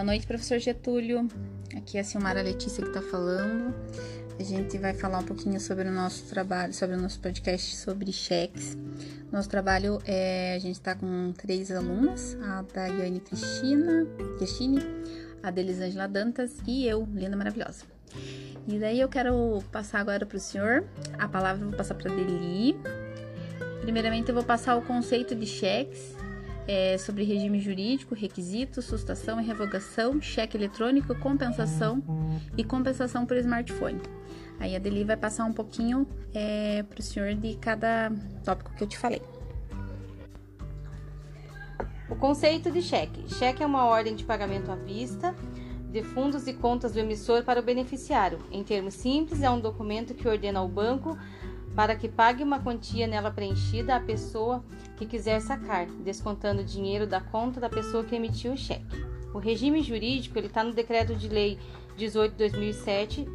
Boa noite, professor Getúlio. Aqui é a Silmara Letícia que está falando. A gente vai falar um pouquinho sobre o nosso trabalho, sobre o nosso podcast sobre cheques. Nosso trabalho é. A gente está com três alunas: a Daiane Cristina, Cristine, a Delisângela Dantas e eu, linda maravilhosa. E daí eu quero passar agora para o senhor. A palavra vou passar para Deli. Primeiramente, eu vou passar o conceito de cheques é, sobre regime jurídico, requisitos, sustação e revogação, cheque eletrônico, compensação e compensação por smartphone. Aí a Deli vai passar um pouquinho é, para o senhor de cada tópico que eu te falei. O conceito de cheque. Cheque é uma ordem de pagamento à vista de fundos e contas do emissor para o beneficiário. Em termos simples, é um documento que ordena ao banco para que pague uma quantia nela preenchida à pessoa que quiser sacar, descontando o dinheiro da conta da pessoa que emitiu o cheque. O regime jurídico está no Decreto de Lei 18 de 2007,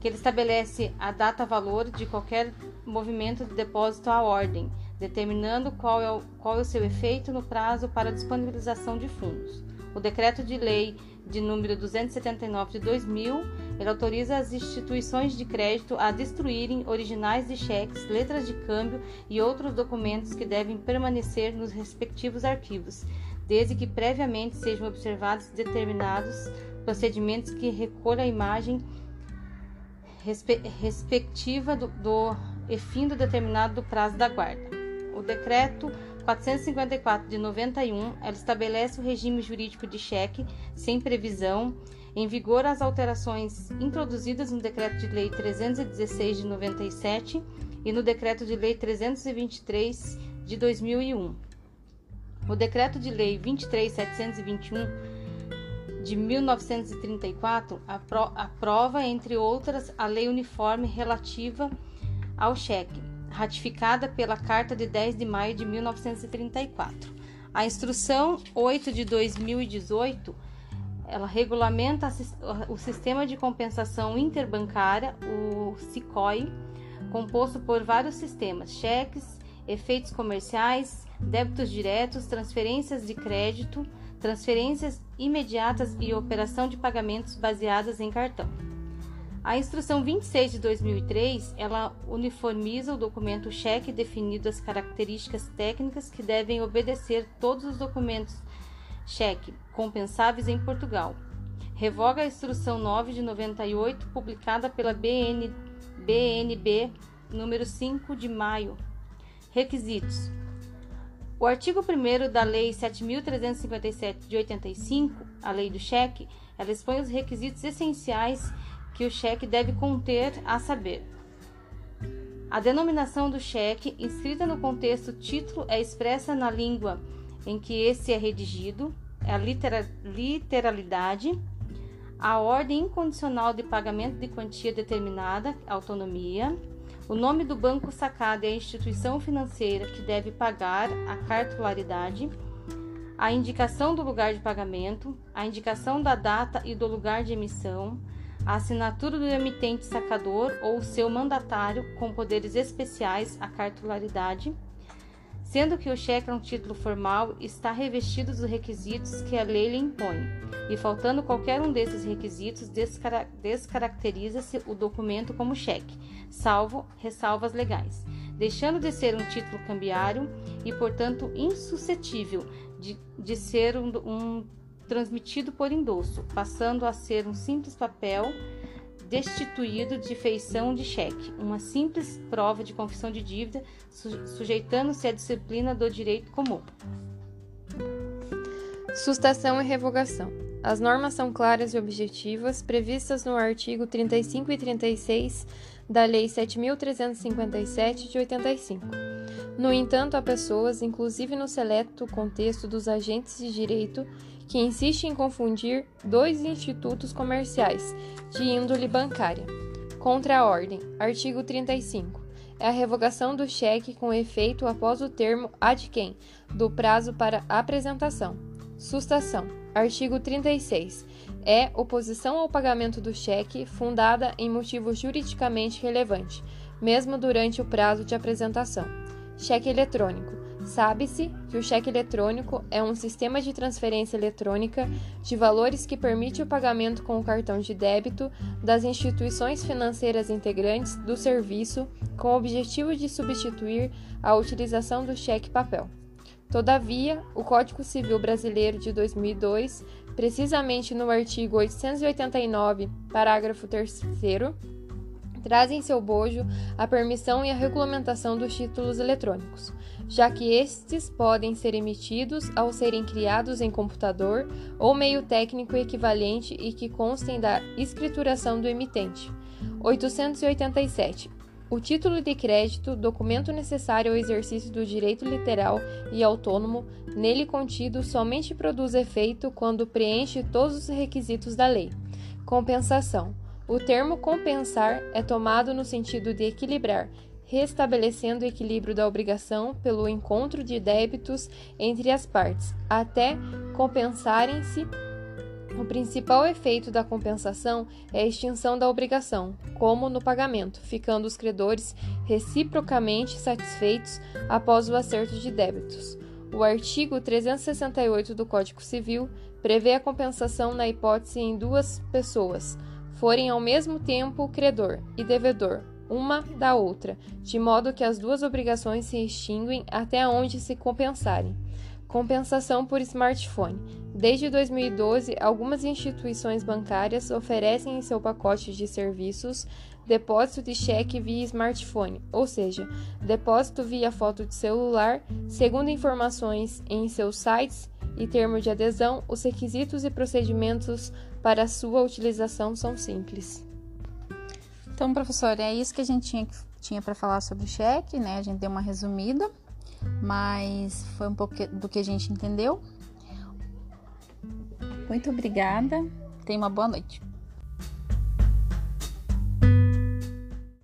que ele estabelece a data-valor de qualquer movimento de depósito à ordem, determinando qual é, o, qual é o seu efeito no prazo para disponibilização de fundos. O Decreto de Lei de número 279 de 2000, ele autoriza as instituições de crédito a destruírem originais de cheques, letras de câmbio e outros documentos que devem permanecer nos respectivos arquivos, desde que previamente sejam observados determinados procedimentos que recolham a imagem respe respectiva do, do e fim do determinado do prazo da guarda. O decreto 454 de 91, ela estabelece o regime jurídico de cheque sem previsão, em vigor as alterações introduzidas no Decreto de Lei 316 de 97 e no Decreto de Lei 323 de 2001. O Decreto de Lei 23721 de 1934 aprova, entre outras, a Lei Uniforme relativa ao cheque, ratificada pela Carta de 10 de maio de 1934. A Instrução 8 de 2018 ela regulamenta o sistema de compensação interbancária, o SICOI, composto por vários sistemas: cheques, efeitos comerciais, débitos diretos, transferências de crédito, transferências imediatas e operação de pagamentos baseadas em cartão. A instrução 26 de 2003, ela uniformiza o documento cheque definindo as características técnicas que devem obedecer todos os documentos cheque compensáveis em Portugal. Revoga a instrução 9 de 98, publicada pela BN, BNB número 5 de maio. Requisitos: o artigo 1 da Lei 7.357 de 85, a Lei do Cheque, ela expõe os requisitos essenciais que o cheque deve conter, a saber: a denominação do cheque, inscrita no contexto título, é expressa na língua em que esse é redigido, a litera, literalidade, a ordem incondicional de pagamento de quantia determinada, autonomia, o nome do banco sacado é a instituição financeira que deve pagar a cartularidade, a indicação do lugar de pagamento, a indicação da data e do lugar de emissão, a assinatura do emitente sacador ou seu mandatário com poderes especiais à cartularidade, sendo que o cheque é um título formal, está revestido dos requisitos que a lei lhe impõe, e faltando qualquer um desses requisitos, descara descaracteriza-se o documento como cheque, salvo ressalvas legais, deixando de ser um título cambiário e, portanto, insuscetível de, de ser um, um transmitido por endosso, passando a ser um simples papel destituído de feição de cheque, uma simples prova de confissão de dívida, sujeitando-se à disciplina do direito comum. Sustação e revogação. As normas são claras e objetivas, previstas no artigo 35 e 36 da Lei 7.357 de 85. No entanto, há pessoas, inclusive no seleto contexto dos agentes de direito, que insiste em confundir dois institutos comerciais de índole bancária. Contra a ordem. Artigo 35. É a revogação do cheque com efeito após o termo ad quem do prazo para apresentação. Sustação. Artigo 36. É oposição ao pagamento do cheque fundada em motivo juridicamente relevante, mesmo durante o prazo de apresentação. Cheque eletrônico Sabe-se que o cheque eletrônico é um sistema de transferência eletrônica de valores que permite o pagamento com o cartão de débito das instituições financeiras integrantes do serviço com o objetivo de substituir a utilização do cheque papel. Todavia, o Código Civil Brasileiro de 2002, precisamente no artigo 889, parágrafo 3 traz em seu bojo a permissão e a regulamentação dos títulos eletrônicos, já que estes podem ser emitidos ao serem criados em computador ou meio técnico equivalente e que constem da escrituração do emitente. 887. O título de crédito, documento necessário ao exercício do direito literal e autônomo, nele contido, somente produz efeito quando preenche todos os requisitos da lei. Compensação. O termo compensar é tomado no sentido de equilibrar, restabelecendo o equilíbrio da obrigação pelo encontro de débitos entre as partes, até compensarem-se. O principal efeito da compensação é a extinção da obrigação, como no pagamento, ficando os credores reciprocamente satisfeitos após o acerto de débitos. O artigo 368 do Código Civil prevê a compensação na hipótese em duas pessoas forem ao mesmo tempo credor e devedor, uma da outra, de modo que as duas obrigações se extinguem até onde se compensarem. Compensação por smartphone. Desde 2012, algumas instituições bancárias oferecem em seu pacote de serviços depósito de cheque via smartphone, ou seja, depósito via foto de celular, segundo informações em seus sites e termo de adesão, os requisitos e procedimentos para sua utilização são simples. Então, professor, é isso que a gente tinha, tinha para falar sobre o cheque, né? A gente deu uma resumida, mas foi um pouco do que a gente entendeu. Muito obrigada. Tenha uma boa noite.